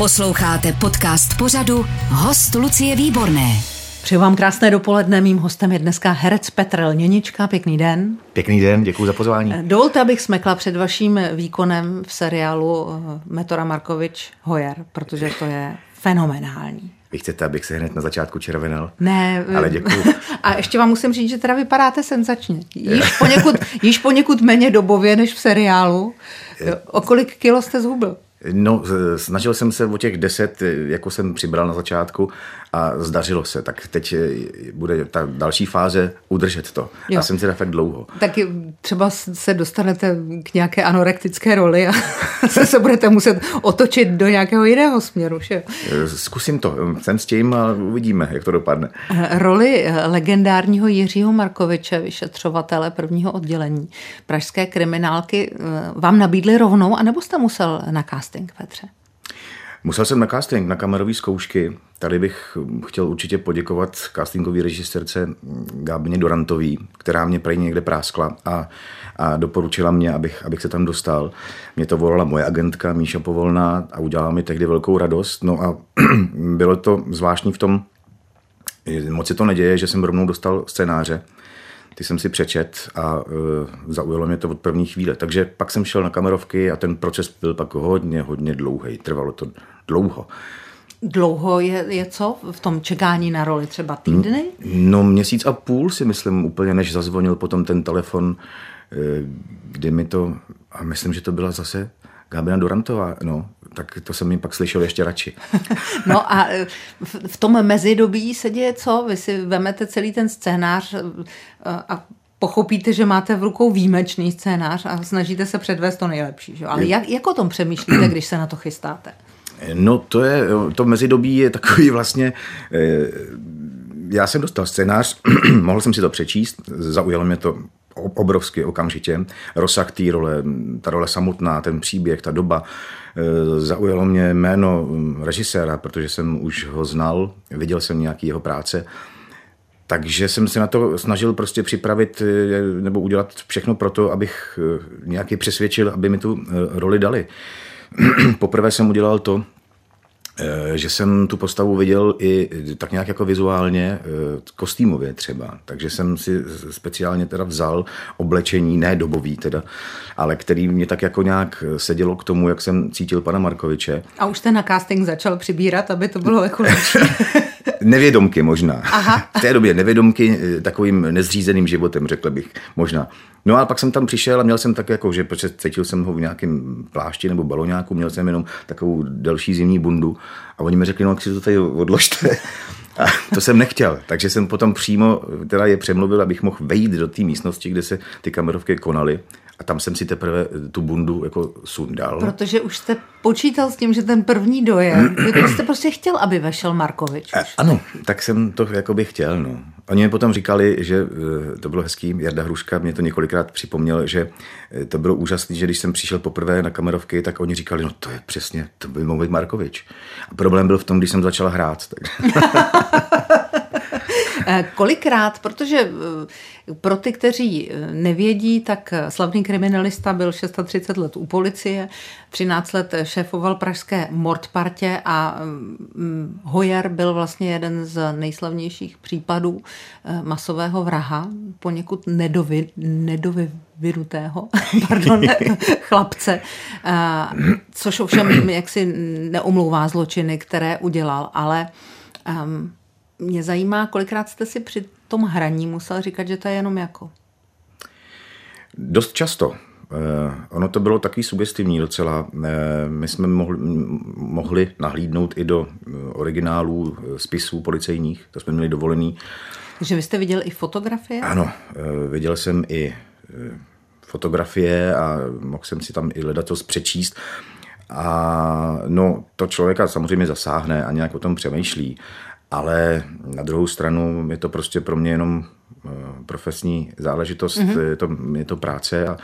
Posloucháte podcast pořadu Host Lucie Výborné. Přeju vám krásné dopoledne. Mým hostem je dneska herec Petr Lněnička. Pěkný den. Pěkný den, děkuji za pozvání. Dovolte, abych smekla před vaším výkonem v seriálu eh, Metora Markovič Hojer, protože to je fenomenální. Vy chcete, abych se hned na začátku červenal? Ne. Ale děkuji. A ještě vám musím říct, že teda vypadáte senzačně. Již poněkud, již poněkud méně dobově než v seriálu. O kolik kilo jste zhubil? No, snažil jsem se o těch deset, jako jsem přibral na začátku a zdařilo se. Tak teď bude ta další fáze udržet to. Jo. A jsem teda fakt dlouho. Tak třeba se dostanete k nějaké anorektické roli a se, se budete muset otočit do nějakého jiného směru. Že? Zkusím to. Jsem s tím a uvidíme, jak to dopadne. Roli legendárního Jiřího Markoviče, vyšetřovatele prvního oddělení pražské kriminálky, vám nabídli rovnou, anebo jste musel na casting, Petře? Musel jsem na casting, na kamerové zkoušky. Tady bych chtěl určitě poděkovat castingové režisérce Gábině Dorantový, která mě prej někde práskla a, a doporučila mě, abych, abych se tam dostal. Mě to volala moje agentka Míša Povolná a udělala mi tehdy velkou radost. No a bylo to zvláštní v tom, moc se to neděje, že jsem rovnou dostal scénáře ty jsem si přečet a uh, zaujalo mě to od první chvíle. Takže pak jsem šel na kamerovky a ten proces byl pak hodně, hodně dlouhý. Trvalo to dlouho. Dlouho je, je co v tom čekání na roli? Třeba týdny? No měsíc a půl si myslím úplně, než zazvonil potom ten telefon, eh, kdy mi to, a myslím, že to byla zase Gábina Dorantová, no, tak to jsem mi pak slyšel ještě radši. no a e, v tom mezidobí se děje co? Vy si vemete celý ten scénář e, a pochopíte, že máte v rukou výjimečný scénář a snažíte se předvést to nejlepší. Že? Ale jak, jak o tom přemýšlíte, když se na to chystáte? No to je, to mezidobí je takový vlastně, já jsem dostal scénář, mohl jsem si to přečíst, zaujalo mě to obrovsky okamžitě. Rozsah té role, ta role samotná, ten příběh, ta doba. E, zaujalo mě jméno režiséra, protože jsem už ho znal, viděl jsem nějaký jeho práce. Takže jsem se na to snažil prostě připravit e, nebo udělat všechno pro to, abych e, nějaký přesvědčil, aby mi tu roli dali. Poprvé jsem udělal to, Eh, že jsem tu postavu viděl i tak nějak jako vizuálně, eh, kostýmově třeba. Takže jsem si speciálně teda vzal oblečení, ne dobový teda, ale který mě tak jako nějak sedělo k tomu, jak jsem cítil pana Markoviče. A už jste na casting začal přibírat, aby to bylo jako lepší. Nevědomky možná. Aha. V té době nevědomky eh, takovým nezřízeným životem, řekl bych možná. No a pak jsem tam přišel a měl jsem tak jako, že protože cítil jsem ho v nějakém plášti nebo baloňáku, měl jsem jenom takovou delší zimní bundu a oni mi řekli, no jak si to tady odložte. A to jsem nechtěl, takže jsem potom přímo teda je přemluvil, abych mohl vejít do té místnosti, kde se ty kamerovky konaly a tam jsem si teprve tu bundu jako sundal. Protože už jste počítal s tím, že ten první dojem, vy jste prostě chtěl, aby vešel Markovič. A, ano, tak jsem to jako bych chtěl. No. Oni mi potom říkali, že eh, to bylo hezký, Jarda Hruška mě to několikrát připomněl, že eh, to bylo úžasné, že když jsem přišel poprvé na kamerovky, tak oni říkali, no to je přesně, to by mohl být Markovič. A problém byl v tom, když jsem začal hrát. Tak. Eh, kolikrát, protože eh, pro ty, kteří eh, nevědí, tak slavný kriminalista byl 630 let u policie, 13 let šéfoval pražské Mordpartě a mm, Hoyer byl vlastně jeden z nejslavnějších případů masového vraha, poněkud nedovy, nedovy vyrutého, pardon, chlapce, což ovšem jaksi neumlouvá zločiny, které udělal, ale um, mě zajímá, kolikrát jste si při tom hraní musel říkat, že to je jenom jako? Dost často. Eh, ono to bylo takový sugestivní docela. Eh, my jsme mohli, mohli nahlídnout i do eh, originálů spisů policejních, to jsme měli dovolený. Takže vy jste viděl i fotografie? Ano, viděl jsem i fotografie a mohl jsem si tam i hledat to přečíst. A no, to člověka samozřejmě zasáhne a nějak o tom přemýšlí ale na druhou stranu je to prostě pro mě jenom eh, profesní záležitost, mm-hmm. je, to, je to práce a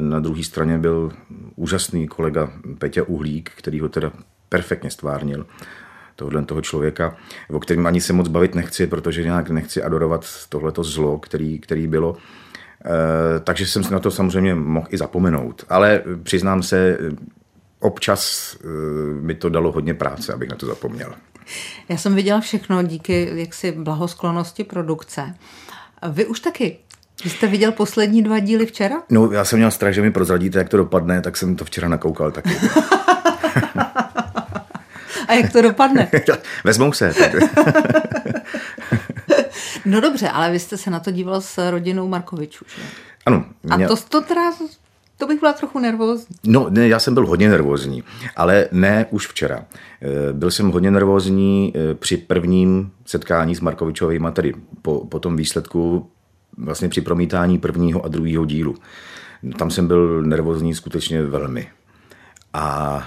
na druhé straně byl úžasný kolega Petě Uhlík, který ho teda perfektně stvárnil tohle toho člověka, o kterém ani se moc bavit nechci, protože nějak nechci adorovat tohleto zlo, který, který bylo. E, takže jsem si na to samozřejmě mohl i zapomenout. Ale přiznám se, občas mi to dalo hodně práce, abych na to zapomněl. Já jsem viděla všechno díky jaksi blahosklonosti produkce. Vy už taky vy jste viděl poslední dva díly včera? No, já jsem měl strach, že mi prozradíte, jak to dopadne, tak jsem to včera nakoukal taky. A jak to dopadne? Vezmou se. no dobře, ale vy jste se na to díval s rodinou Markovičů, že? Ano. Mě... A to, to teda to bych byla trochu nervózní. No, ne, já jsem byl hodně nervózní, ale ne už včera. Eh, byl jsem hodně nervózní eh, při prvním setkání s Markovičovými, tedy po, po tom výsledku vlastně při promítání prvního a druhého dílu. Tam jsem byl nervózní skutečně velmi. A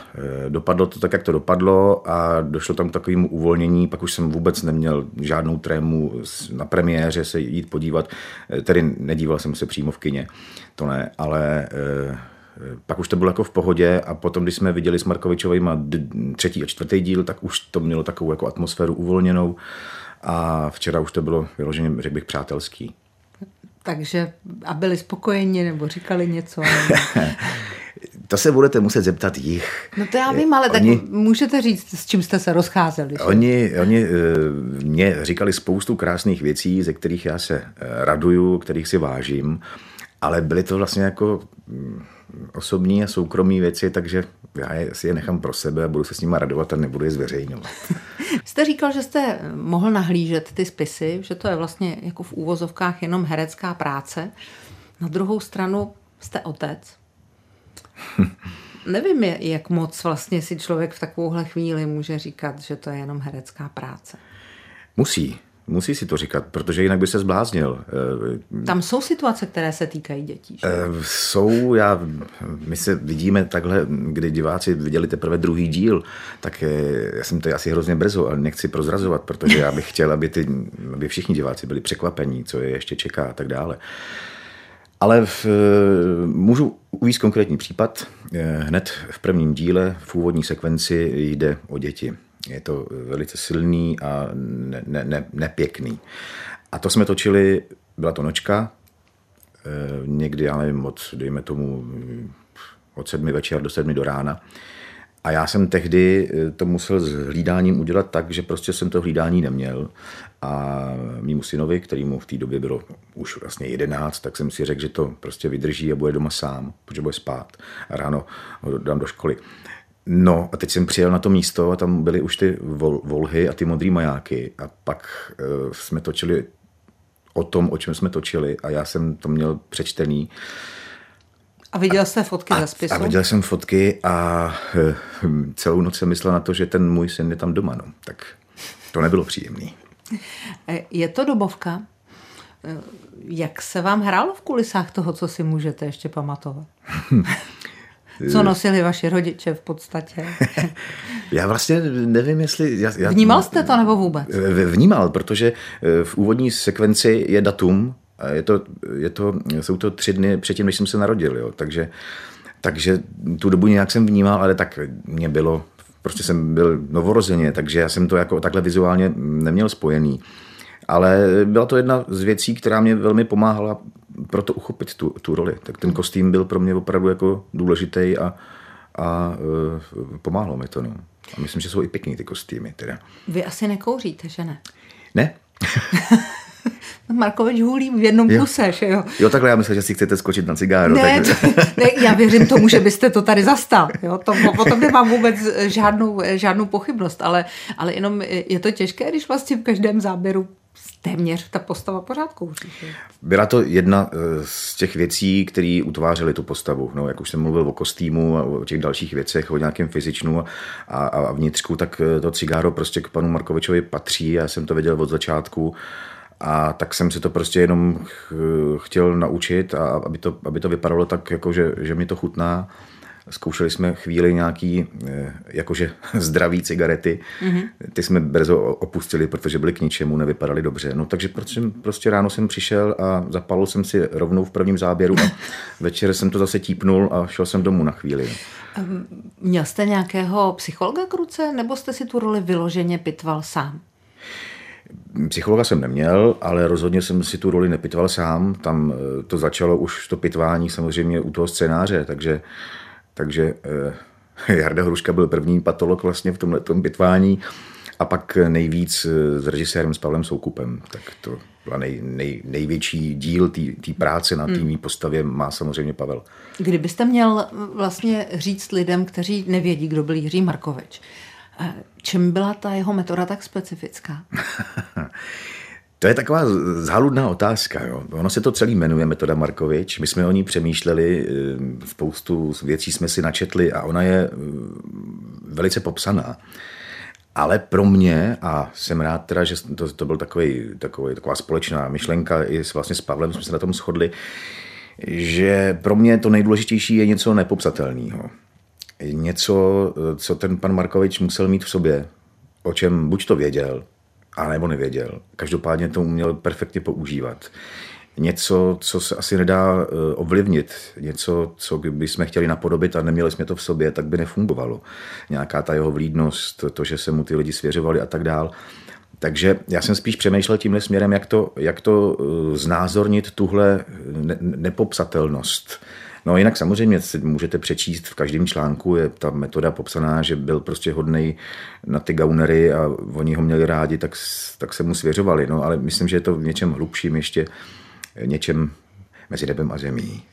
e, dopadlo to tak, jak to dopadlo a došlo tam k takovému uvolnění, pak už jsem vůbec neměl žádnou trému na premiéře se jít podívat, tedy nedíval jsem se přímo v kině, to ne, ale e, pak už to bylo jako v pohodě a potom, když jsme viděli s Markovičovým třetí a čtvrtý díl, tak už to mělo takovou jako atmosféru uvolněnou a včera už to bylo vyloženě, řekl bych, přátelský. Takže a byli spokojeni nebo říkali něco? To se budete muset zeptat jich. No to já vím, ale oni, tak můžete říct, s čím jste se rozcházeli. Oni, oni eh, mě říkali spoustu krásných věcí, ze kterých já se eh, raduju, kterých si vážím, ale byly to vlastně jako mm, osobní a soukromí věci, takže já je, si je nechám pro sebe a budu se s nimi radovat a nebudu je zveřejňovat. jste říkal, že jste mohl nahlížet ty spisy, že to je vlastně jako v úvozovkách jenom herecká práce. Na druhou stranu jste otec. Nevím, jak moc vlastně si člověk v takovouhle chvíli může říkat, že to je jenom herecká práce. Musí. Musí si to říkat, protože jinak by se zbláznil. Eh, Tam jsou situace, které se týkají dětí. Že? Eh, jsou, já, my se vidíme takhle, kdy diváci viděli teprve druhý díl, tak eh, já jsem to asi hrozně brzo, ale nechci prozrazovat, protože já bych chtěl, aby, ty, aby všichni diváci byli překvapení, co je ještě čeká a tak dále. Ale v, můžu uvíct konkrétní případ. Hned v prvním díle, v úvodní sekvenci, jde o děti. Je to velice silný a ne, ne, ne, nepěkný. A to jsme točili, byla to nočka, eh, někdy, já nevím, od, dejme tomu, od sedmi večer do sedmi do rána. A já jsem tehdy eh, to musel s hlídáním udělat tak, že prostě jsem to hlídání neměl. A mýmu synovi, kterýmu v té době bylo už vlastně jedenáct, tak jsem si řekl, že to prostě vydrží a bude doma sám, protože bude spát. A ráno ho dám do školy. No a teď jsem přijel na to místo a tam byly už ty vol, volhy a ty modrý majáky a pak uh, jsme točili o tom, o čem jsme točili a já jsem to měl přečtený. A viděl jste fotky a, ze spisu? A viděl jsem fotky a uh, celou noc jsem myslel na to, že ten můj syn je tam doma. No. Tak to nebylo příjemný. E, je to dobovka? Jak se vám hrálo v kulisách toho, co si můžete ještě pamatovat? Co nosili vaši rodiče v podstatě? já vlastně nevím, jestli... Já, já, Vnímal jste to nebo vůbec? Vnímal, protože eh, v úvodní sekvenci je datum, je to, je to, jsou to tři dny předtím, než jsem se narodil, jo. Takže, takže tu dobu nějak jsem vnímal, ale tak mě bylo, prostě jsem byl novorozeně, takže já jsem to jako takhle vizuálně neměl spojený. Ale byla to jedna z věcí, která mě velmi pomáhala pro to uchopit tu, tu roli. Tak ten kostým byl pro mě opravdu jako důležitý a, a uh, pomáhalo mi to. No. A myslím, že jsou i pěkný ty kostýmy. Teda. Vy asi nekouříte, že ne? Ne. Markovič hulí v jednom jo. kuse, že jo? Jo, takhle já myslím, že si chcete skočit na cigáru. Ne, tak... ne, já věřím tomu, že byste to tady zastal. Jo? To, potom nemám vůbec žádnou, žádnou pochybnost, ale, ale jenom je to těžké, když vlastně v každém záběru téměř ta postava pořád kouří. Byla to jedna eh, z těch věcí, které utvářely tu postavu. No, jak už jsem mluvil o kostýmu a o těch dalších věcech, o nějakém fyzičnu a, a vnitřku, tak eh, to cigáro prostě k panu Markovičovi patří. Já jsem to věděl od začátku. A tak jsem si to prostě jenom chtěl naučit, a aby to, aby to vypadalo tak, jako že, že mi to chutná. Zkoušeli jsme chvíli nějaký eh, jakože zdraví cigarety. Mm-hmm. Ty jsme brzo opustili, protože byly k ničemu, nevypadaly dobře. No takže prostě, prostě ráno jsem přišel a zapalil jsem si rovnou v prvním záběru a večer jsem to zase típnul a šel jsem domů na chvíli. Měl jste nějakého psychologa k ruce, nebo jste si tu roli vyloženě pitval sám? Psychologa jsem neměl, ale rozhodně jsem si tu roli nepitval sám. Tam eh, to začalo už to pitvání samozřejmě u toho scénáře, takže takže Jarda Hruška byl první patolog vlastně v tomhle bitvání a pak nejvíc s režisérem s Pavlem Soukupem. Tak to byla nej, nej, největší díl té práce na té hmm. postavě má samozřejmě Pavel. Kdybyste měl vlastně říct lidem, kteří nevědí, kdo byl Jiří Markovič, eh, čím byla ta jeho metoda tak specifická? To je taková záludná otázka. Jo. Ono se to celý jmenuje Metoda Markovič. My jsme o ní přemýšleli, eh, spoustu věcí jsme si načetli a ona je eh, velice popsaná. Ale pro mě, a jsem rád teda, že to, to byl takový, takový, taková společná myšlenka, i s, vlastně s Pavlem jsme se na tom shodli, že pro mě to nejdůležitější je něco nepopsatelného. Něco, co ten pan Markovič musel mít v sobě, o čem buď to věděl, a nebo nevěděl. Každopádně to uměl perfektně používat. Něco, co se asi nedá eh, ovlivnit, něco, co by jsme chtěli napodobit a neměli jsme to v sobě, tak by nefungovalo. Nějaká ta jeho vlídnost, to, že se mu ty lidi svěřovali a tak dál. Takže já jsem spíš přemýšlel tímhle směrem, jak to, jak to eh, znázornit tuhle ne, nepopsatelnost No jinak samozřejmě si můžete přečíst v každém článku, je ta metoda popsaná, že byl prostě hodnej na ty gaunery a oni ho měli rádi, tak, tak se mu svěřovali. No ale myslím, že je to v něčem hlubším ještě, něčem mezi nebem a zemí.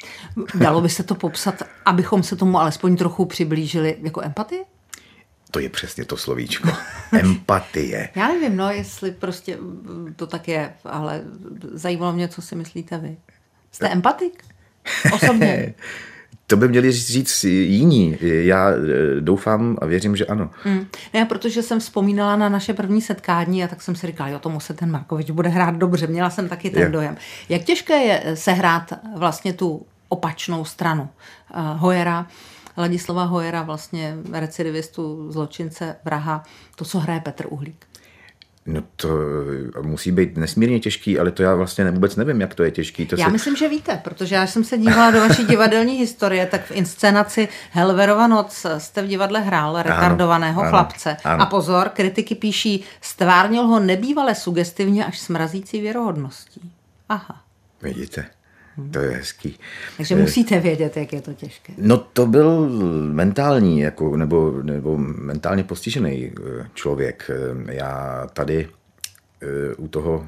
Dalo by se to popsat, abychom se tomu alespoň trochu přiblížili jako empatie? To je přesně to slovíčko. Empatie. Já nevím, no, jestli prostě to tak je, ale zajímalo mě, co si myslíte vy. Jste empatik? Osobně. To by měli říct jiní. Já eh, doufám a věřím, že ano. Mm. Ne, protože jsem vzpomínala na naše první setkání a tak jsem si říkala, jo, tomu se ten Markovič bude hrát dobře. Měla jsem taky ten je. dojem. Jak těžké je sehrát vlastně tu opačnou stranu uh, Hojera, Ladislava Hojera, vlastně recidivistu, zločince, vraha, to, co hraje Petr Uhlík. No to musí být nesmírně těžký, ale to já vlastně vůbec nevím, jak to je těžký. To já se... myslím, že víte, protože já jsem se dívala do vaší divadelní historie, tak v inscenaci Helverova noc jste v divadle hrál retardovaného ano, chlapce. Ano. A pozor, kritiky píší, stvárnil ho nebývale sugestivně až smrazící věrohodností. Aha. Vidíte. To je hezký. Takže musíte vědět, jak je to těžké. No to byl mentální, jako, nebo, nebo mentálně postižený eh, člověk. Eh, já tady eh, u toho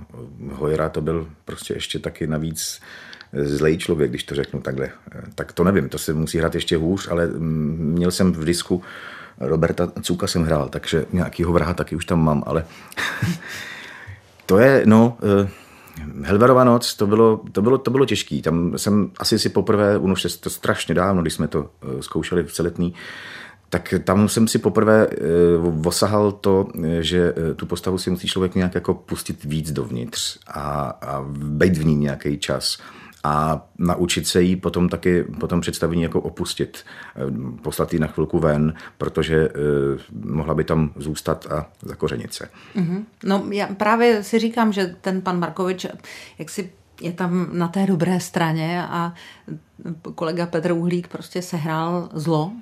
Hojera to byl prostě ještě taky navíc zlej člověk, když to řeknu takhle. Tak to nevím, to se musí hrát ještě hůř, ale mm, měl jsem v disku Roberta Cuka jsem hrál, takže nějakýho vraha taky už tam mám, ale to je, no, Helverova noc, to bylo, to bylo, to bylo těžký. Tam jsem asi si poprvé, už je to strašně dávno, když jsme to eh, zkoušeli v celetný, tak tam jsem si poprvé uh, osahal to, že uh, tu postavu si musí člověk nějak jako pustit víc dovnitř a, a být v ní nějaký čas a naučit se jí potom taky potom představení jako opustit, eh, poslat ji na chvilku ven, protože uh, mohla by tam zůstat a zakořenit se. Mm-hmm. No já právě si říkám, že ten pan Markovič, jak si je tam na té dobré straně a kolega Petr Uhlík prostě sehrál zlo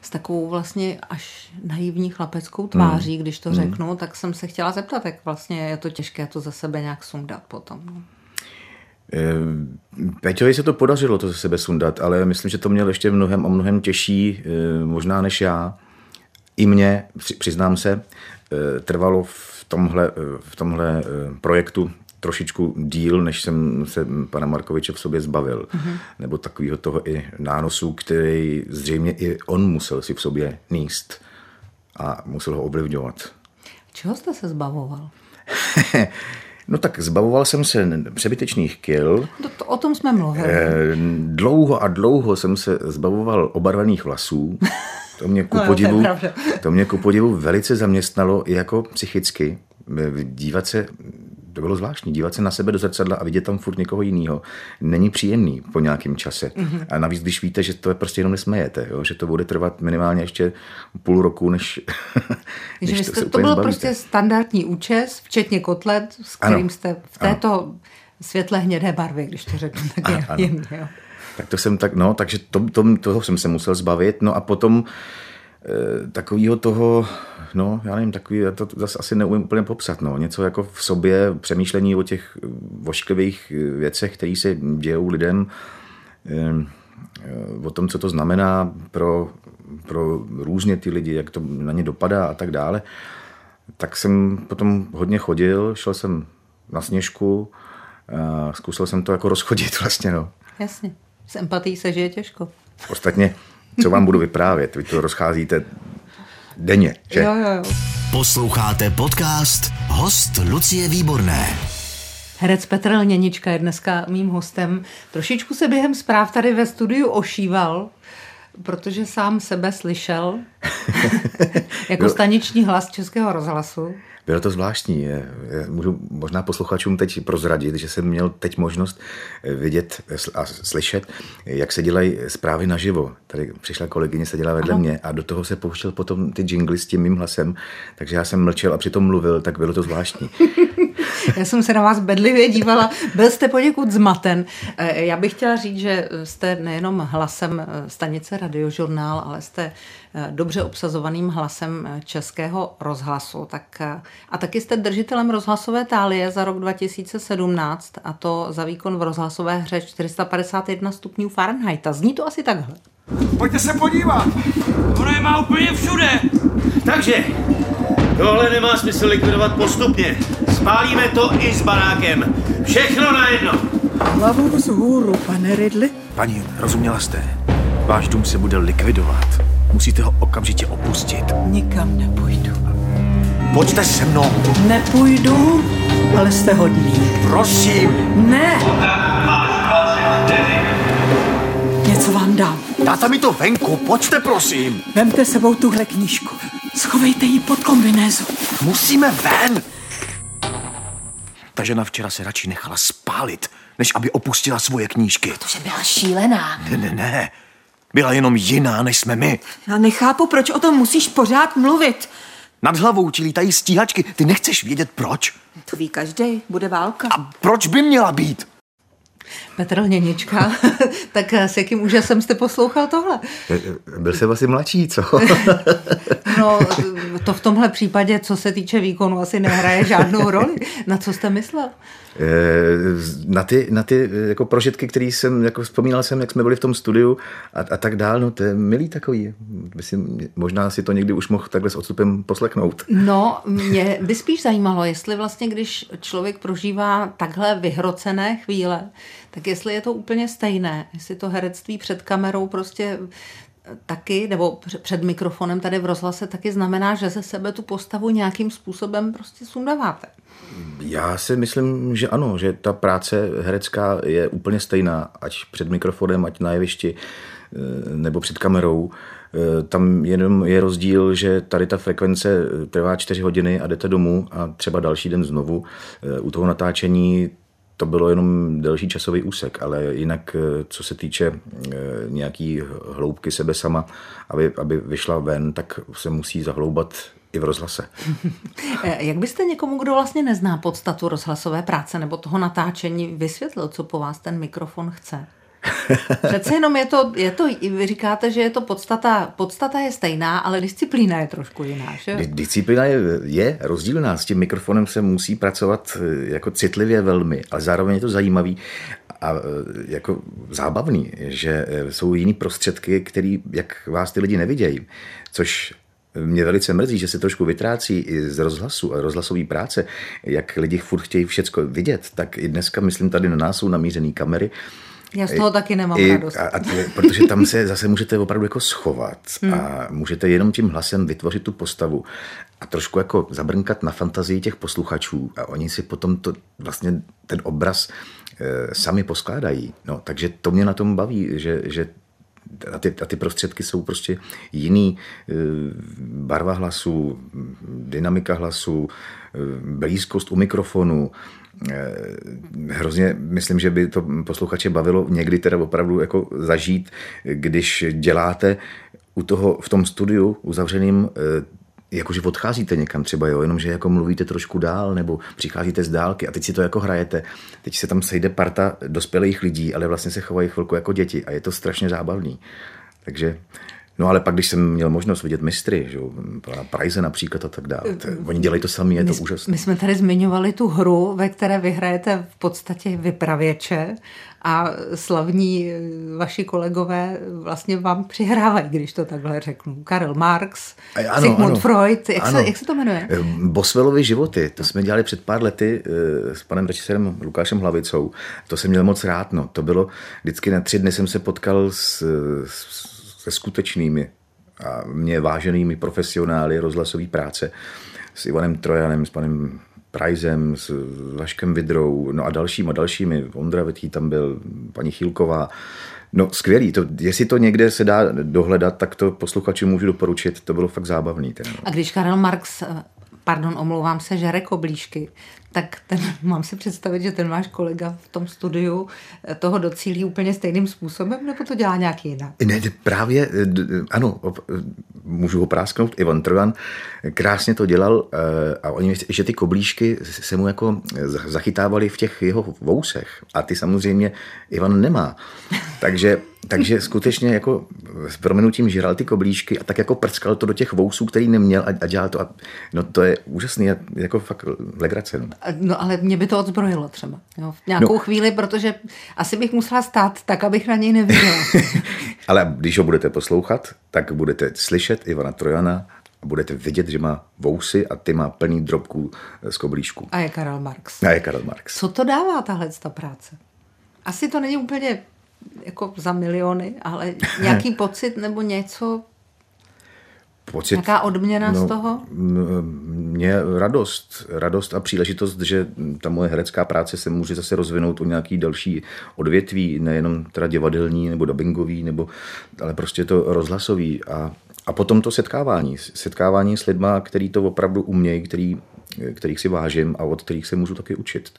s takovou vlastně až naivní chlapeckou tváří, mm. když to mm. řeknu, tak jsem se chtěla zeptat, jak vlastně je to těžké to za sebe nějak sundat potom. Eh, Peťovi se to podařilo to ze sebe sundat, ale myslím, že to měl ještě mnohem a mnohem těžší, eh, možná než já. I mě, přiznám se, eh, trvalo v tomhle, v tomhle projektu trošičku díl, než jsem se pana Markoviče v sobě zbavil. Mm-hmm. Nebo takového toho i nánosu, který zřejmě i on musel si v sobě níst a musel ho ovlivňovat. Čeho jste se zbavoval? No tak zbavoval jsem se přebytečných kil. To, to, o tom jsme mluvili. Eh, dlouho a dlouho jsem se zbavoval obarvených vlasů. To mě ku, no, podivu, to, to mě ku podivu velice zaměstnalo i jako psychicky. Dívat se to bylo zvláštní. Dívat se na sebe do zrcadla a vidět tam furt někoho jiného není příjemný po nějakém čase. Mm-hmm. A navíc, když víte, že to je prostě jenom nesmejete, jo? že to bude trvat minimálně ještě půl roku, než, než to, se to byl zbavíte. prostě standardní účes, včetně kotlet, s kterým ano. jste v této ano. světle hnědé barvě, když to řeknu tak ano, jemně. Jo. Tak to jsem tak, no, takže to, to, toho jsem se musel zbavit. No a potom takového toho no, já nevím, takový, já to zase asi neumím úplně popsat, no, něco jako v sobě, přemýšlení o těch vošklivých věcech, které se dějou lidem, ehm, o tom, co to znamená pro pro různě ty lidi, jak to na ně dopadá a tak dále, tak jsem potom hodně chodil, šel jsem na sněžku, a zkusil jsem to jako rozchodit vlastně, no. Jasně. S empatí se žije těžko. Ostatně, co vám budu vyprávět? Vy to rozcházíte denně, že? Jo, jo, jo. Posloucháte podcast Host Lucie Výborné. Herec Petr Lněnička je dneska mým hostem. Trošičku se během zpráv tady ve studiu ošíval, protože sám sebe slyšel jako staniční hlas Českého rozhlasu. Bylo to zvláštní. Můžu možná posluchačům teď prozradit, že jsem měl teď možnost vidět a slyšet, jak se dělají zprávy naživo. Tady přišla kolegyně, seděla vedle Aha. mě a do toho se pouštěl potom ty jingly s tím mým hlasem, takže já jsem mlčel a přitom mluvil, tak bylo to zvláštní. Já jsem se na vás bedlivě dívala, byl jste poněkud zmaten. Eh, já bych chtěla říct, že jste nejenom hlasem eh, stanice Radiožurnál, ale jste eh, dobře obsazovaným hlasem českého rozhlasu. Tak, a taky jste držitelem rozhlasové tálie za rok 2017 a to za výkon v rozhlasové hře 451 stupňů Fahrenheita. Zní to asi takhle. Pojďte se podívat. Ono je má úplně všude. Takže, tohle nemá smysl likvidovat postupně. Spálíme to i s barákem. Všechno najednou. Hlavou vzhůru, pane Ridley. Paní, rozuměla jste? Váš dům se bude likvidovat. Musíte ho okamžitě opustit. Nikam nepůjdu. Pojďte se mnou. Nepůjdu, ale jste hodný. Prosím. Ne! Něco vám dám. Dáte mi to venku, pojďte prosím. Vemte sebou tuhle knížku. Schovejte ji pod kombinézu. Musíme ven. Ta žena včera se radši nechala spálit, než aby opustila svoje knížky. Že byla šílená. Ne, ne, ne. Byla jenom jiná, než jsme my. Já nechápu, proč o tom musíš pořád mluvit. Nad hlavou ti lítají stíhačky. Ty nechceš vědět proč? To ví každý. Bude válka. A proč by měla být? Petr Lněnička, tak s jakým úžasem jste poslouchal tohle? Byl jsem asi mladší, co? no, to v tomhle případě, co se týče výkonu, asi nehraje žádnou roli. Na co jste myslel? Na ty, na ty jako prožitky, které jsem, jako vzpomínal jsem, jak jsme byli v tom studiu a, a tak dál, no to je milý takový. Myslím, možná si to někdy už mohl takhle s odstupem poslechnout. No, mě by spíš zajímalo, jestli vlastně, když člověk prožívá takhle vyhrocené chvíle, tak jestli je to úplně stejné, jestli to herectví před kamerou prostě taky, nebo před mikrofonem tady v rozhlase taky znamená, že ze sebe tu postavu nějakým způsobem prostě sundáváte. Já si myslím, že ano, že ta práce herecká je úplně stejná, ať před mikrofonem, ať na jevišti, eh, nebo před kamerou. Eh, tam jenom je rozdíl, že tady ta frekvence trvá čtyři hodiny a jdete domů a třeba další den znovu. Eh, u toho natáčení to bylo jenom delší časový úsek, ale jinak, co se týče nějaký hloubky sebe sama, aby, aby vyšla ven, tak se musí zahloubat i v rozhlase. Jak byste někomu, kdo vlastně nezná podstatu rozhlasové práce nebo toho natáčení, vysvětlil, co po vás ten mikrofon chce? Přece jenom je to, je to, vy říkáte, že je to podstata, podstata je stejná, ale disciplína je trošku jiná, že? Disciplína je, je rozdílná, s tím mikrofonem se musí pracovat eh, jako citlivě velmi, ale zároveň je to zajímavý a eh, jako zábavný, že eh, jsou jiný prostředky, který, jak vás ty lidi nevidějí, což mě velice mrzí, že se trošku vytrácí i z rozhlasu a rozhlasové práce, jak lidi furt chtějí všechno vidět, tak i dneska, myslím, tady na nás jsou namířené kamery, já z toho taky nemám I, radost. A, a, protože tam se zase můžete opravdu jako schovat hmm. a můžete jenom tím hlasem vytvořit tu postavu a trošku jako zabrnkat na fantazii těch posluchačů a oni si potom to vlastně ten obraz e, sami poskládají. No, takže to mě na tom baví, že, že a ty, a ty prostředky jsou prostě jiný. E, barva hlasu, dynamika hlasu, e, blízkost u mikrofonu. E, hrozně myslím, že by to posluchače bavilo někdy teda opravdu jako zažít, když děláte u toho, v tom studiu uzavřeným jakože odcházíte někam třeba, jo, jenom že jako mluvíte trošku dál, nebo přicházíte z dálky a teď si to jako hrajete. Teď se tam sejde parta dospělých lidí, ale vlastně se chovají chvilku jako děti a je to strašně zábavný. Takže No ale pak, když jsem měl možnost vidět mistry, že jo, pana Price například a tak dále, oni dělají to sami, je to my, úžasné. My jsme tady zmiňovali tu hru, ve které vyhrajete v podstatě vypravěče a slavní eh, vaši kolegové vlastně vám přihrávají, když to takhle řeknu. Karel Marx, ano, Sigmund ano. Freud, jak, Ano. Se, jak se to jmenuje? Eh, Boswellovy životy, to jsme dělali před pár lety eh, s panem režisérem Lukášem Hlavicou. To jsem měl moc rád. No. To bylo, vždycky na tři dny jsem se potkal s, s, se skutečnými a mě váženými profesionály rozhlasové práce s Ivanem Trojanem, s panem Prajzem, s Vaškem Vidrou, no a dalšíma, dalšími. Ondra Vetý tam byl, paní Chilková. No skvělý, to, jestli to někde se dá dohledat, tak to posluchačům můžu doporučit, to bylo fakt zábavný. Ten, A když Karel Marx, eh, pardon, omlouvám se, žere koblížky, tak ten, mám si představit, že ten váš kolega v tom studiu eh, toho docílí úplně stejným způsobem, nebo to dělá nějak jinak? Ne, právě, eh, ano, eh, můžu ho prásknout, Ivan Trojan krásně to dělal a oni, že ty koblížky se mu jako za- zachytávaly v těch jeho vousech a ty samozřejmě Ivan nemá. Takže, takže skutečně jako s proměnutím žral ty koblížky a tak jako prskal to do těch vousů, který neměl a, a dělal to. A, no to je úžasný, jako fakt legrace. No. No ale mě by to odzbrojilo třeba. Jo, v nějakou no. chvíli, protože asi bych musela stát tak, abych na něj neviděla. Ale když ho budete poslouchat, tak budete slyšet Ivana Trojana a budete vidět, že má vousy a ty má plný drobků z koblížků. A je Karel Marx. A je Karel Marx. Co to dává tahle ta práce? Asi to není úplně jako za miliony, ale nějaký pocit nebo něco, Pocit, nějaká odměna z toho? Mě radost, radost a příležitost, že ta moje herecká práce se může zase rozvinout o nějaký další odvětví, nejenom teda divadelní nebo dubbingový, nebo, ale prostě to rozhlasový. A, a potom to setkávání. Setkávání s lidma, který to opravdu umějí, který, kterých si vážím a od kterých se můžu taky učit.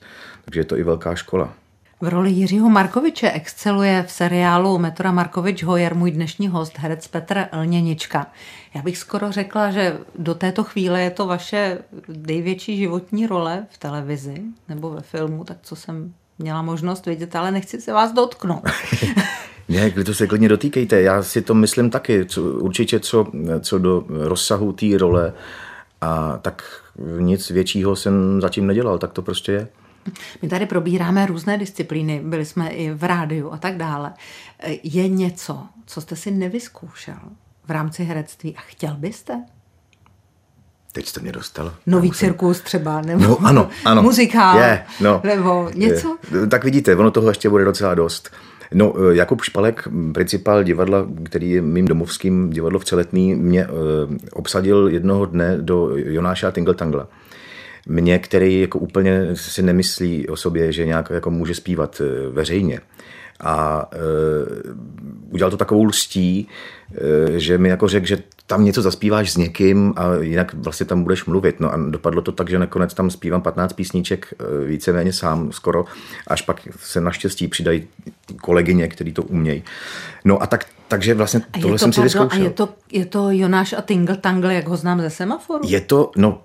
Takže je to i velká škola. V roli Jiřího Markoviče exceluje v seriálu Metora Markovič Hojer můj dnešní host, herec Petr Lněnička. Já bych skoro řekla, že do této chvíle je to vaše největší životní role v televizi nebo ve filmu, tak co jsem měla možnost vidět, ale nechci se vás dotknout. Ne, to se klidně dotýkejte. Já si to myslím taky. Co, určitě co, co do rozsahu té role a tak nic většího jsem zatím nedělal, tak to prostě je. My tady probíráme různé disciplíny, byli jsme i v rádiu a tak dále. Je něco, co jste si nevyzkoušel v rámci herectví a chtěl byste? Teď jste mě dostal. Nový musím- cirkus třeba, nebo No ano, ano. muzikál, Je, no. nebo něco? Je. Tak vidíte, ono toho ještě bude docela dost. No, eh, Jakub Špalek, principál divadla, který je mým domovským divadlo v Celetný, mě eh, obsadil jednoho dne do Jonáša Tingletangla. Mě, který jako úplně si nemyslí o sobě, že nějak jako může zpívat eh, veřejně. A e, udělal to takovou lstí, e, že mi jako řekl, že tam něco zaspíváš s někým a jinak vlastně tam budeš mluvit. No a dopadlo to tak, že nakonec tam zpívám 15 písniček e, víceméně sám skoro, až pak se naštěstí přidají kolegyně, který to umějí. No a tak, takže vlastně A tohle to, jsem si pardon, a vyzkoušel. je to, je to Jonáš a Tingle Tangle, jak ho znám ze semaforu? Je to, no,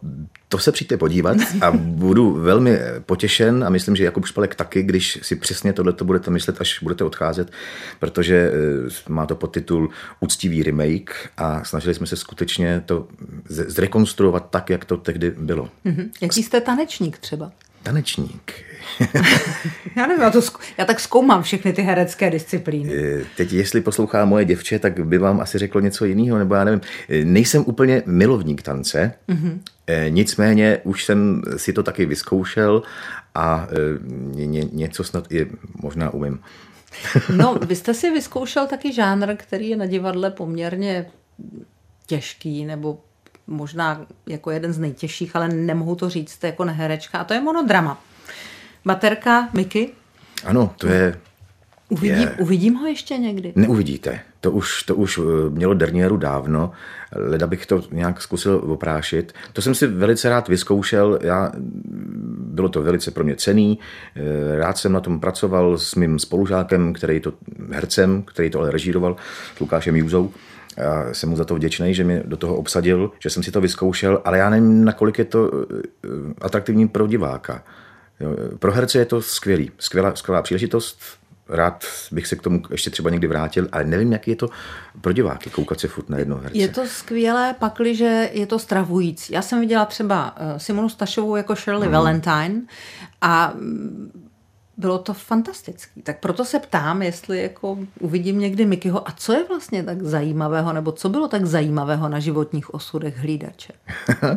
to se přijďte podívat a budu velmi potěšen a myslím, že Jakub Špalek taky, když si přesně tohle to budete myslet, až budete odcházet, protože eh, má to podtitul Úctivý remake a snažili jsme se skutečně to zrekonstruovat tak, jak to tehdy bylo. Mhm. Jaký jste tanečník třeba? Tanečník. Já nevím, já, to, zk- já tak zkoumám všechny ty herecké disciplíny. Eh, Teď, jestli poslouchá moje děvče, tak by vám asi řeklo něco jiného, nebo já nevím. Eh, Nejsem úplně milovník tance, mm-hmm. nicméně už jsem si to taky vyzkoušel a ně, ně, něco snad i možná umím. No, vy jste si vyzkoušel taky žánr, který je na divadle poměrně těžký, nebo možná jako jeden z nejtěžších, ale nemohu to říct jako neherečka, a to je monodrama. Baterka Miky, Ano, to je... uvidím, Je. uvidím ho ještě někdy. Neuvidíte. To už, to už eh, mělo derniéru dávno, leda bych to nějak zkusil oprášit. To jsem si velice rád vyzkoušel, já, bylo to velice pro mě cený, eh, rád jsem na tom pracoval s mým spolužákem, který to hercem, který to ale režíroval, s Lukášem Júzou. Já jsem mu za to vděčný, že mě do toho obsadil, že jsem si to vyzkoušel, ale já nevím, nakolik je to eh, atraktivní pro diváka. Pro herce je to skvělý, skvělá, skvělá příležitost, rád bych se k tomu ještě třeba někdy vrátil, ale nevím, jaký je to pro diváky koukat se furt na jednoho herce. Je to skvělé, pakliže je to stravující. Já jsem viděla třeba eh, Simonu Stašovou jako Shirley mm. Valentine a bylo to fantastický. Tak proto se ptám, jestli jako uvidím někdy Mikyho a co je vlastně tak zajímavého, nebo co bylo tak zajímavého na životních osudech hlídače?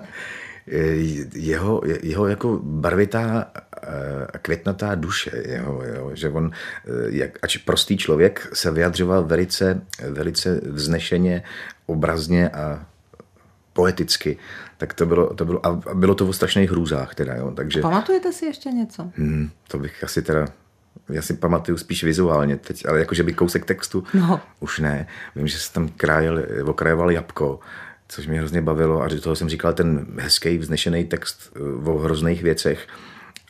jeho, jeho jako barvitá a květnatá duše, jeho, jeho, že on, jak, ač prostý člověk, se vyjadřoval velice, velice vznešeně, obrazně a poeticky, tak to bylo, to bylo, a bylo to v strašných hrůzách teda, jo, takže... Pamatujete si ještě něco? Hmm, to bych asi teda já si pamatuju spíš vizuálně teď, ale jakože by kousek textu no. už ne. Vím, že se tam krájel, okrajoval jabko, což mě hrozně bavilo a do toho jsem říkal ten hezký, vznešený text eh, o hrozných věcech.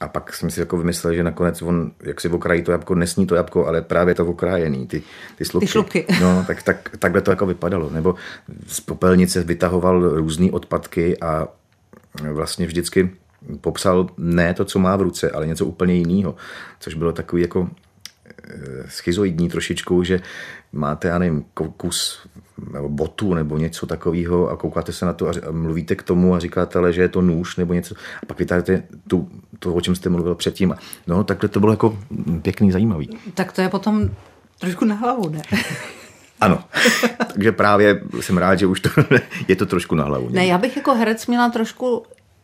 A pak jsem si jako vymyslel, že nakonec on, jak si okrají to jabko, nesní to jabko, ale právě to okrájený, ty, ty slupky. Ty šlupky. No, tak, tak, takhle to jako vypadalo. Nebo z popelnice vytahoval různé odpadky a vlastně vždycky popsal ne to, co má v ruce, ale něco úplně jiného, což bylo takový jako eh, schizoidní trošičku, že máte, já nevím, kus nebo botu nebo něco takového a koukáte se na to a mluvíte k tomu a říkáte, ale že je to nůž nebo něco a pak vytáhnete tu, to, o čem jste mluvil předtím. No, takhle to bylo jako pěkný, zajímavý. Tak to je potom trošku na hlavu, ne? Ano, takže právě jsem rád, že už to je to trošku na hlavu. Ne, já bych jako herec měla trošku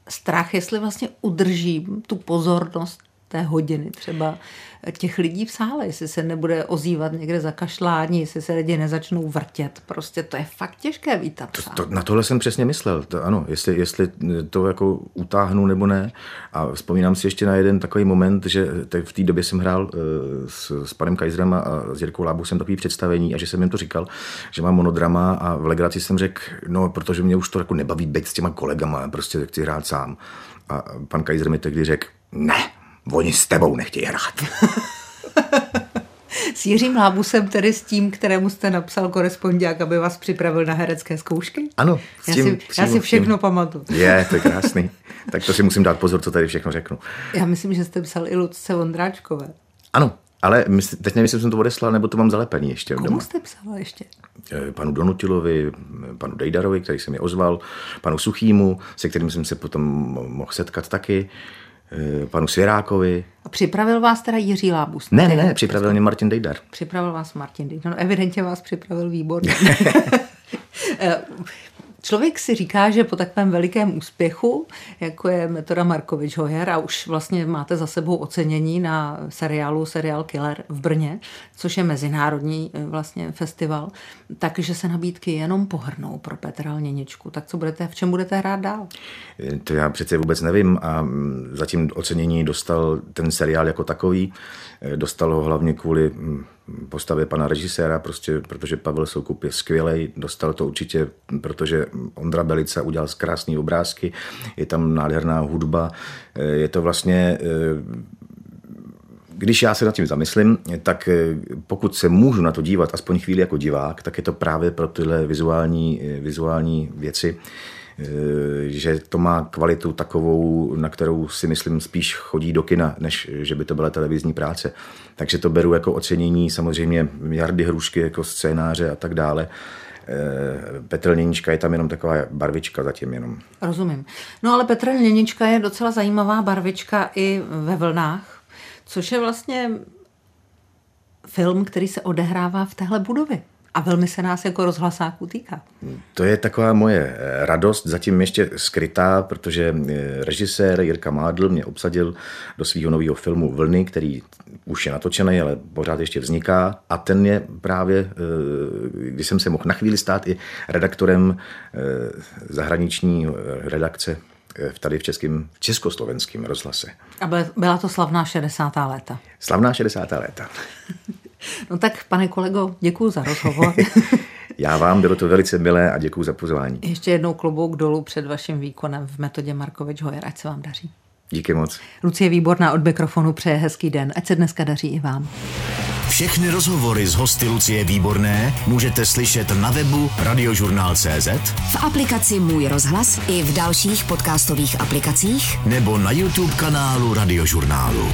strach, jestli vlastně udržím tu pozornost té hodiny třeba těch lidí v sále, jestli se nebude ozývat někde zakašlání, jestli se lidi nezačnou vrtět. Prostě to je fakt těžké vítat. To, to, na tohle jsem přesně myslel. To, ano, jestli, jestli to jako utáhnu nebo ne. A vzpomínám si ještě na jeden takový moment, že v té době jsem hrál uh, s, s panem Kajzrem a s Jirkou Lábusem takový představení a že jsem jim to říkal, že mám monodrama a v legraci jsem řekl, no, protože mě už to jako nebaví být s těma kolegama, prostě chci hrát sám. A pan Kajzer mi tehdy řekl, ne, Oni s tebou nechtějí hrát. s Jiřím Lábusem, tedy s tím, kterému jste napsal korespondiák, aby vás připravil na herecké zkoušky? Ano. S tím, já, si, já si všechno pamatuju. Je, to je krásný. tak to si musím dát pozor, co tady všechno řeknu. Já myslím, že jste psal i Lucce Vondráčkové. Ano, ale mysl, teď nevím, jestli jsem to odeslal, nebo to mám zalepení ještě. Komu doma. jste psal ještě? Eh, panu Donutilovi, panu Dejdarovi, který se mi ozval, panu Suchýmu, se kterým jsem se potom mohl setkat taky. Eh, panu Svěrákovi. A připravil vás teda Jiří Lábus? Ne, ne, ne, připravil mě Martin Dejdar. Připravil vás Martin Dejdar. No, evidentně vás připravil výborně. Člověk si říká, že po takovém velikém úspěchu, jako je metoda Markovič Hojer, a už vlastně máte za sebou ocenění na seriálu Serial Killer v Brně, což je mezinárodní eh, vlastně festival, takže se nabídky jenom pohrnou pro Petra Lněničku. Tak co budete, v čem budete hrát dál? Eh, to já přece vůbec nevím a mm, zatím ocenění dostal ten seriál jako takový. Eh, dostal ho hlavně kvůli mm, postavě pana režiséra, prostě, protože Pavel Soukup je skvělý, dostal to určitě, protože Ondra Belica udělal krásné obrázky, je tam nádherná hudba, eh, je to vlastně eh, když já se nad tím zamyslím, tak pokud se můžu na to dívat aspoň chvíli jako divák, tak je to právě pro tyhle vizuální, vizuální věci, Eh, že to má kvalitu takovou, na kterou si myslím spíš chodí do kina, než že by to byla televizní práce. Takže to beru jako ocenění samozřejmě Jardy Hrušky jako scénáře a tak dále. Eh, Petr Lněnička je tam jenom taková barvička zatím jenom. Rozumím. No ale Petr Lněnička je docela zajímavá barvička i ve vlnách, což je vlastně film, který se odehrává v téhle budově. A velmi se nás jako rozhlasáků týká. To je taková moje eh, radost, zatím ještě skrytá, protože eh, režisér Jirka Mádl mě obsadil do svého nového filmu Vlny, který už je natočený, ale pořád ještě vzniká. A ten je právě, eh, když jsem se mohl na chvíli stát i redaktorem zahraniční redakce tady v českém, v československém rozhlase. A byla to slavná 60. léta. Slavná 60. léta. No tak, pane kolego, děkuji za rozhovor. Já vám, bylo to velice milé a děkuji za pozvání. Ještě jednou klobouk dolů před vaším výkonem v metodě Markovič Hojer, ať se vám daří. Díky moc. Lucie Výborná od mikrofonu přeje hezký den, ať se dneska daří i vám. Všechny rozhovory z hosty Lucie Výborné můžete slyšet na webu radiožurnál.cz v aplikaci Můj rozhlas i v dalších podcastových aplikacích nebo na YouTube kanálu Radiožurnálu.